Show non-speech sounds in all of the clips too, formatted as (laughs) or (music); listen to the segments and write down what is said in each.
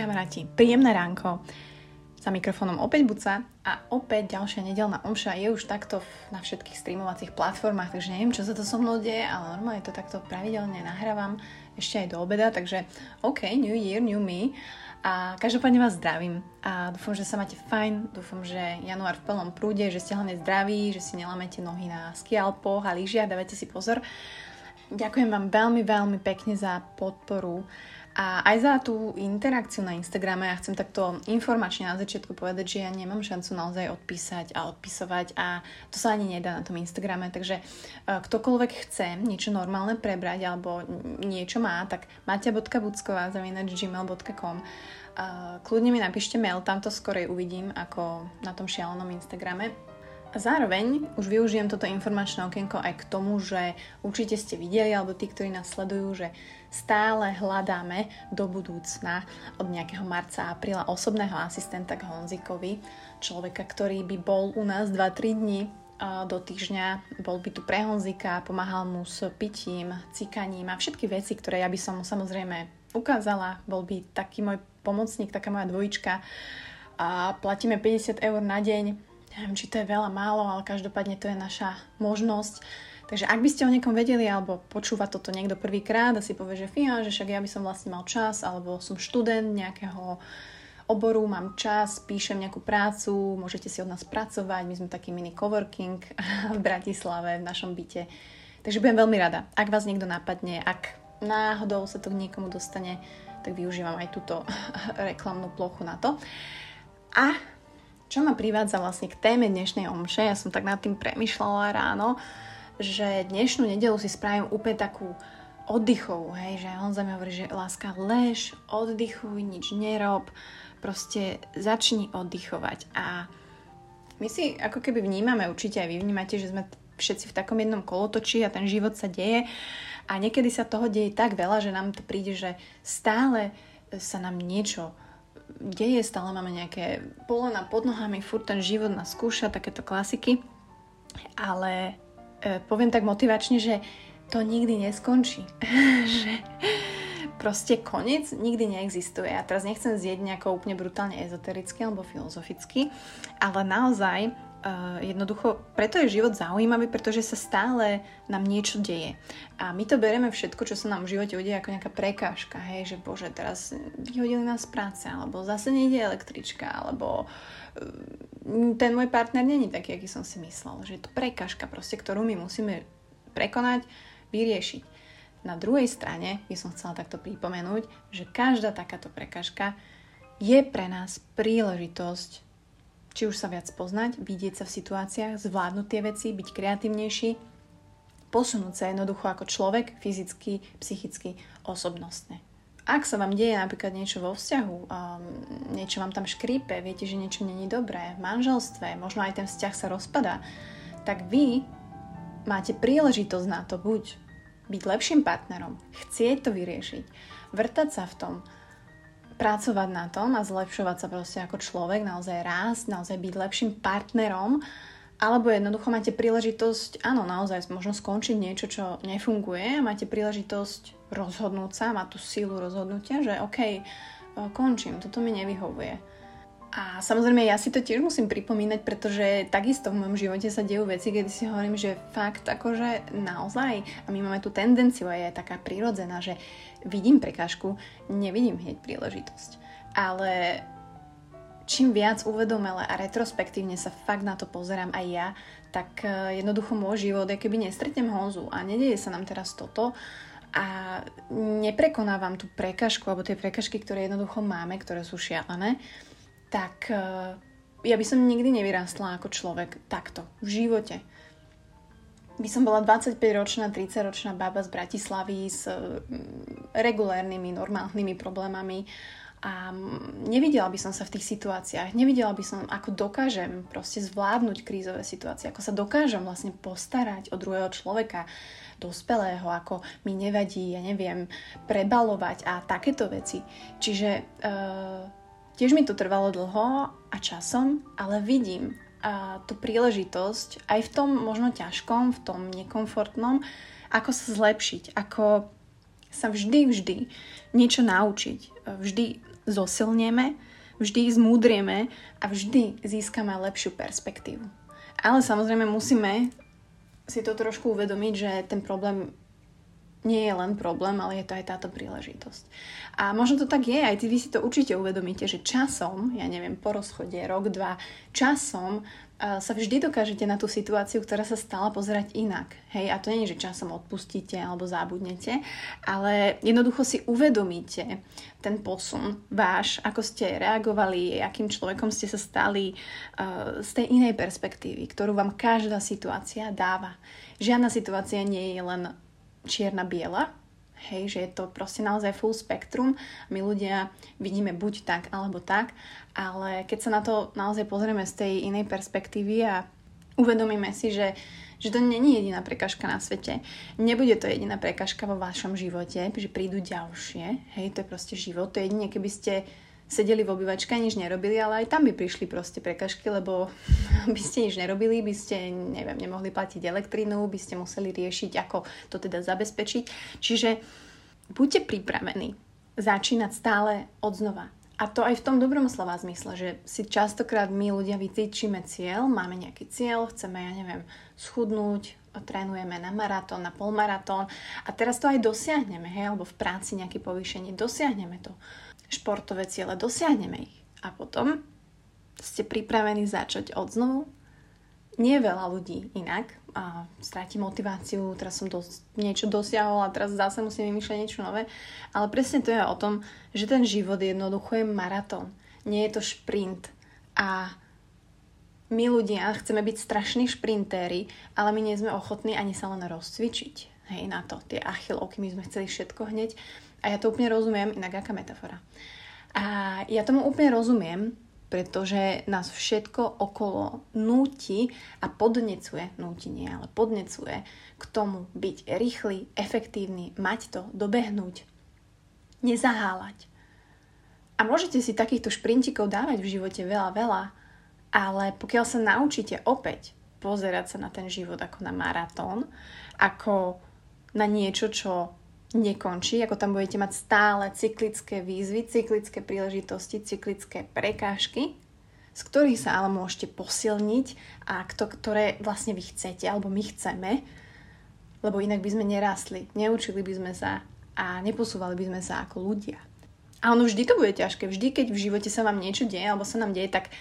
kamaráti, príjemné ránko. Za mikrofónom opäť Buca a opäť ďalšia nedelná omša je už takto na všetkých streamovacích platformách, takže neviem, čo sa to so mnou deje, ale normálne to takto pravidelne nahrávam ešte aj do obeda, takže OK, New Year, New Me. A každopádne vás zdravím a dúfam, že sa máte fajn, dúfam, že január v plnom prúde, že ste hlavne zdraví, že si nelamete nohy na skialpoch a lyžiach, dávajte si pozor. Ďakujem vám veľmi, veľmi pekne za podporu a aj za tú interakciu na Instagrame ja chcem takto informačne na začiatku povedať, že ja nemám šancu naozaj odpísať a odpisovať a to sa ani nedá na tom Instagrame, takže e, ktokoľvek chce niečo normálne prebrať alebo niečo má, tak matia.bucková gmail.com e, Kľudne mi napíšte mail, tam to skorej uvidím ako na tom šialenom Instagrame. Zároveň už využijem toto informačné okienko aj k tomu, že určite ste videli, alebo tí, ktorí nás sledujú, že stále hľadáme do budúcna od nejakého marca, apríla osobného asistenta k Honzikovi, človeka, ktorý by bol u nás 2-3 dní do týždňa, bol by tu pre Honzika, pomáhal mu s pitím, cikaním a všetky veci, ktoré ja by som mu samozrejme ukázala, bol by taký môj pomocník, taká moja dvojička. A platíme 50 eur na deň, neviem, či to je veľa, málo, ale každopádne to je naša možnosť. Takže ak by ste o niekom vedeli, alebo počúva toto niekto prvýkrát a si povie, že fia, že však ja by som vlastne mal čas, alebo som študent nejakého oboru, mám čas, píšem nejakú prácu, môžete si od nás pracovať, my sme taký mini coworking (laughs) v Bratislave, v našom byte. Takže budem veľmi rada, ak vás niekto napadne, ak náhodou sa to k niekomu dostane, tak využívam aj túto (laughs) reklamnú plochu na to. A čo ma privádza vlastne k téme dnešnej omše, ja som tak nad tým premyšľala ráno, že dnešnú nedelu si spravím úplne takú oddychovú, hej, že on za mňa hovorí, že láska, lež, oddychuj, nič nerob, proste začni oddychovať a my si ako keby vnímame, určite aj vy vnímate, že sme všetci v takom jednom kolotočí a ten život sa deje a niekedy sa toho deje tak veľa, že nám to príde, že stále sa nám niečo deje, stále máme nejaké polena pod nohami, furt ten život nás skúša, takéto klasiky. Ale poviem tak motivačne, že to nikdy neskončí. (laughs) že proste koniec nikdy neexistuje. A teraz nechcem zjeť nejako úplne brutálne ezotericky alebo filozoficky, ale naozaj Uh, jednoducho, preto je život zaujímavý, pretože sa stále nám niečo deje. A my to bereme všetko, čo sa nám v živote udeje ako nejaká prekážka, hej, že bože, teraz vyhodili nás z práce, alebo zase nejde električka, alebo uh, ten môj partner není taký, aký som si myslel, že je to prekážka proste, ktorú my musíme prekonať, vyriešiť. Na druhej strane by som chcela takto pripomenúť, že každá takáto prekážka je pre nás príležitosť či už sa viac poznať, vidieť sa v situáciách, zvládnuť tie veci, byť kreatívnejší, posunúť sa jednoducho ako človek, fyzicky, psychicky, osobnostne. Ak sa vám deje napríklad niečo vo vzťahu, um, niečo vám tam škrípe, viete, že niečo není dobré v manželstve, možno aj ten vzťah sa rozpadá, tak vy máte príležitosť na to buď byť lepším partnerom, chcieť to vyriešiť, vrtať sa v tom, pracovať na tom a zlepšovať sa proste ako človek, naozaj rásť, naozaj byť lepším partnerom, alebo jednoducho máte príležitosť, áno, naozaj možno skončiť niečo, čo nefunguje máte príležitosť rozhodnúť sa, mať tú sílu rozhodnutia, že OK, e, končím, toto mi nevyhovuje. A samozrejme ja si to tiež musím pripomínať, pretože takisto v mojom živote sa dejú veci, kedy si hovorím, že fakt akože naozaj, a my máme tú tendenciu a je taká prírodzená, že vidím prekážku, nevidím hneď príležitosť. Ale čím viac uvedomele a retrospektívne sa fakt na to pozerám aj ja, tak e, jednoducho môj život keby nestretnem Honzu a nedieje sa nám teraz toto. A neprekonávam tú prekažku alebo tie prekažky, ktoré jednoducho máme, ktoré sú šialené, tak uh, ja by som nikdy nevyrástla ako človek takto v živote. By som bola 25-ročná, 30-ročná baba z Bratislavy s regulérnymi, normálnymi problémami a nevidela by som sa v tých situáciách, nevidela by som, ako dokážem proste zvládnuť krízové situácie, ako sa dokážem vlastne postarať o druhého človeka, dospelého, ako mi nevadí, ja neviem, prebalovať a takéto veci. Čiže uh, Tiež mi to trvalo dlho a časom, ale vidím a tú príležitosť aj v tom možno ťažkom, v tom nekomfortnom, ako sa zlepšiť, ako sa vždy, vždy niečo naučiť, vždy zosilneme, vždy zmúdrieme a vždy získame lepšiu perspektívu. Ale samozrejme musíme si to trošku uvedomiť, že ten problém nie je len problém, ale je to aj táto príležitosť. A možno to tak je, aj vy si to určite uvedomíte, že časom, ja neviem, po rozchode, rok, dva, časom uh, sa vždy dokážete na tú situáciu, ktorá sa stala, pozerať inak. Hej, a to nie je, že časom odpustíte alebo zabudnete, ale jednoducho si uvedomíte ten posun váš, ako ste reagovali, akým človekom ste sa stali uh, z tej inej perspektívy, ktorú vám každá situácia dáva. Žiadna situácia nie je len čierna-biela, hej, že je to proste naozaj full spektrum. My ľudia vidíme buď tak alebo tak, ale keď sa na to naozaj pozrieme z tej inej perspektívy a uvedomíme si, že že to není jediná prekažka na svete. Nebude to jediná prekažka vo vašom živote, že prídu ďalšie. Hej, to je proste život. To je jedine, keby ste sedeli v obývačke a nič nerobili, ale aj tam by prišli proste prekažky, lebo (laughs) by ste nič nerobili, by ste, neviem, nemohli platiť elektrínu, by ste museli riešiť, ako to teda zabezpečiť. Čiže buďte pripravení začínať stále od znova. A to aj v tom dobrom slova zmysle, že si častokrát my ľudia vytýčime cieľ, máme nejaký cieľ, chceme, ja neviem, schudnúť, trénujeme na maratón, na polmaratón a teraz to aj dosiahneme, hej, alebo v práci nejaké povýšenie, dosiahneme to športové ciele, dosiahneme ich. A potom ste pripravení začať od znovu. Nie veľa ľudí inak a stráti motiváciu, teraz som dos- niečo dosiahol a teraz zase musím vymýšľať niečo nové. Ale presne to je o tom, že ten život jednoducho je maratón. Nie je to šprint. A my ľudia chceme byť strašní šprintéri, ale my nie sme ochotní ani sa len rozcvičiť. Hej, na to, tie achilovky, my sme chceli všetko hneď. A ja to úplne rozumiem, inak aká metafora. A ja tomu úplne rozumiem, pretože nás všetko okolo núti a podnecuje, núti nie, ale podnecuje k tomu byť rýchly, efektívny, mať to, dobehnúť, nezaháľať. A môžete si takýchto šprintikov dávať v živote veľa, veľa, ale pokiaľ sa naučíte opäť pozerať sa na ten život ako na maratón, ako na niečo, čo nekončí, ako tam budete mať stále cyklické výzvy, cyklické príležitosti, cyklické prekážky, z ktorých sa ale môžete posilniť a kto, ktoré vlastne vy chcete alebo my chceme, lebo inak by sme nerastli, neučili by sme sa a neposúvali by sme sa ako ľudia. A ono vždy to bude ťažké. Vždy, keď v živote sa vám niečo deje alebo sa nám deje, tak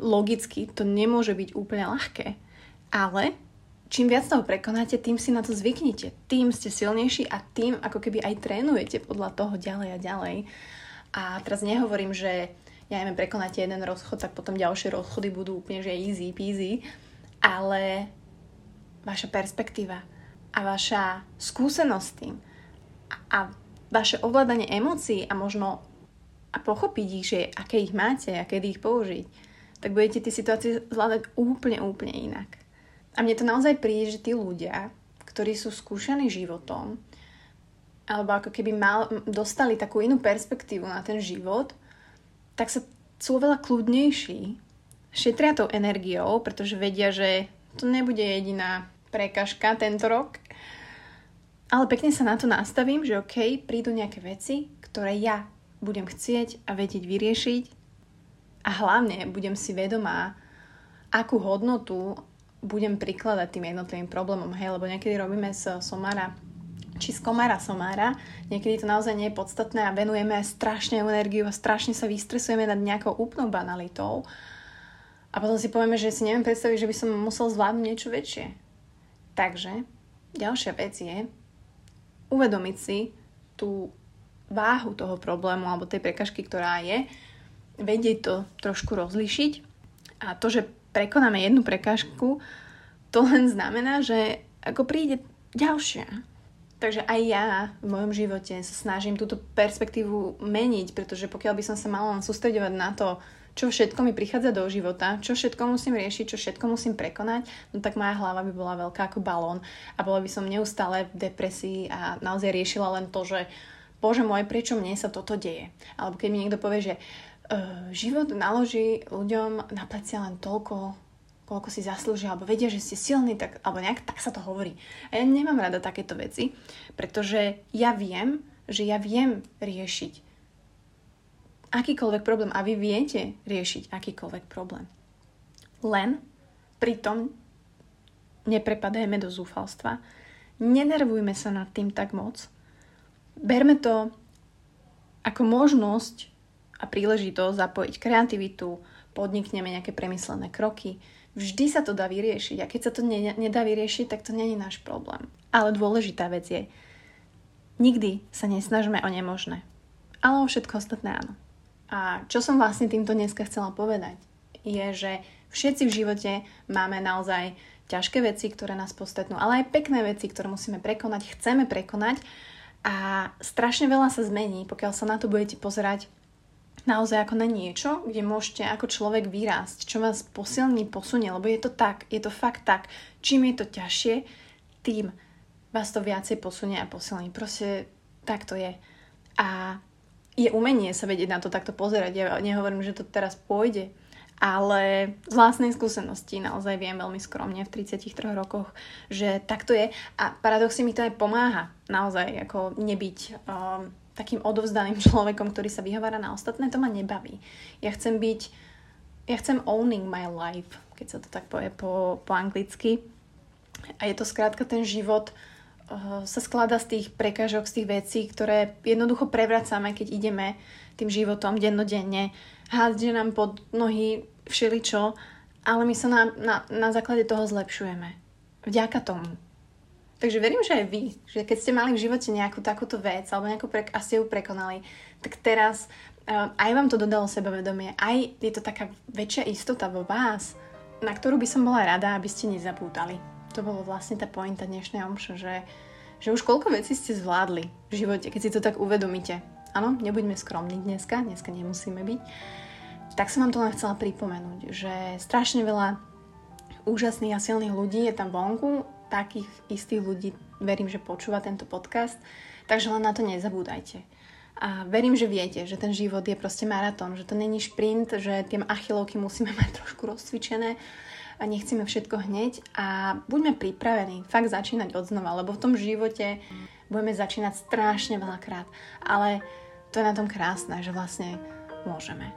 logicky to nemôže byť úplne ľahké. Ale čím viac toho prekonáte, tým si na to zvyknete. Tým ste silnejší a tým ako keby aj trénujete podľa toho ďalej a ďalej. A teraz nehovorím, že ja neviem, prekonáte jeden rozchod, tak potom ďalšie rozchody budú úplne že easy peasy, ale vaša perspektíva a vaša skúsenosť tým a, vaše ovládanie emócií a možno a pochopiť ich, že aké ich máte a kedy ich použiť, tak budete tie situácie zvládať úplne, úplne inak. A mne to naozaj príde, že tí ľudia, ktorí sú skúšaní životom, alebo ako keby mal, dostali takú inú perspektívu na ten život, tak sa sú veľa kľudnejší, šetria tou energiou, pretože vedia, že to nebude jediná prekažka tento rok. Ale pekne sa na to nastavím, že OK, prídu nejaké veci, ktoré ja budem chcieť a vedieť vyriešiť a hlavne budem si vedomá, akú hodnotu budem prikladať tým jednotlivým problémom, hej, lebo niekedy robíme z somára či z komára somára, niekedy to naozaj nie je podstatné a venujeme strašne energiu a strašne sa vystresujeme nad nejakou úplnou banalitou a potom si povieme, že si neviem predstaviť, že by som musel zvládnuť niečo väčšie. Takže ďalšia vec je uvedomiť si tú váhu toho problému alebo tej prekažky, ktorá je, vedieť to trošku rozlišiť a to, že prekonáme jednu prekážku, to len znamená, že ako príde ďalšia. Takže aj ja v mojom živote sa snažím túto perspektívu meniť, pretože pokiaľ by som sa mala len sústredovať na to, čo všetko mi prichádza do života, čo všetko musím riešiť, čo všetko musím prekonať, no tak moja hlava by bola veľká ako balón a bola by som neustále v depresii a naozaj riešila len to, že bože môj, prečo mne sa toto deje. Alebo keď mi niekto povie, že život naloží ľuďom na plecia len toľko, koľko si zaslúžia, alebo vedia, že ste silní, tak, alebo nejak tak sa to hovorí. A ja nemám rada takéto veci, pretože ja viem, že ja viem riešiť akýkoľvek problém a vy viete riešiť akýkoľvek problém. Len pritom neprepadajme do zúfalstva, nenervujme sa nad tým tak moc, berme to ako možnosť a príležitosť zapojiť kreativitu, podnikneme nejaké premyslené kroky. Vždy sa to dá vyriešiť a keď sa to ne, nedá vyriešiť, tak to není náš problém. Ale dôležitá vec je, nikdy sa nesnažme o nemožné, ale o všetko ostatné áno. A čo som vlastne týmto dneska chcela povedať, je, že všetci v živote máme naozaj ťažké veci, ktoré nás postetnú, ale aj pekné veci, ktoré musíme prekonať, chceme prekonať a strašne veľa sa zmení, pokiaľ sa na to budete pozerať naozaj ako na niečo, kde môžete ako človek vyrásť, čo vás posilní, posunie, lebo je to tak, je to fakt tak. Čím je to ťažšie, tým vás to viacej posunie a posilní. Proste tak to je. A je umenie sa vedieť na to takto pozerať. Ja nehovorím, že to teraz pôjde, ale z vlastnej skúsenosti naozaj viem veľmi skromne v 33 rokoch, že takto je a paradoxne mi to aj pomáha naozaj ako nebyť um, takým odovzdaným (laughs) človekom, ktorý sa vyhovára na ostatné, to ma nebaví. Ja chcem byť, ja chcem owning my life, keď sa to tak povie po, po anglicky. A je to skrátka ten život uh, sa skladá z tých prekážok, z tých vecí, ktoré jednoducho prevracame, keď ideme tým životom dennodenne. Hádže nám pod nohy všeličo, ale my sa na, na, na základe toho zlepšujeme. Vďaka tomu. Takže verím, že aj vy, že keď ste mali v živote nejakú takúto vec alebo nejakú pre, a ste ju prekonali, tak teraz uh, aj vám to dodalo sebavedomie, aj je to taká väčšia istota vo vás, na ktorú by som bola rada, aby ste nezapútali. To bolo vlastne tá pointa dnešnej omša, že, že už koľko vecí ste zvládli v živote, keď si to tak uvedomíte. Áno, nebuďme skromní dneska, dneska nemusíme byť, tak som vám to len chcela pripomenúť, že strašne veľa úžasných a silných ľudí je tam vonku, takých istých ľudí verím, že počúva tento podcast, takže len na to nezabúdajte. A verím, že viete, že ten život je proste maratón, že to není šprint, že tie achilovky musíme (laughs) mať trošku rozcvičené a nechceme všetko hneď a buďme pripravení fakt začínať od znova, lebo v tom živote budeme začínať strašne veľakrát, ale to je na tom krásne, že vlastne môžeme.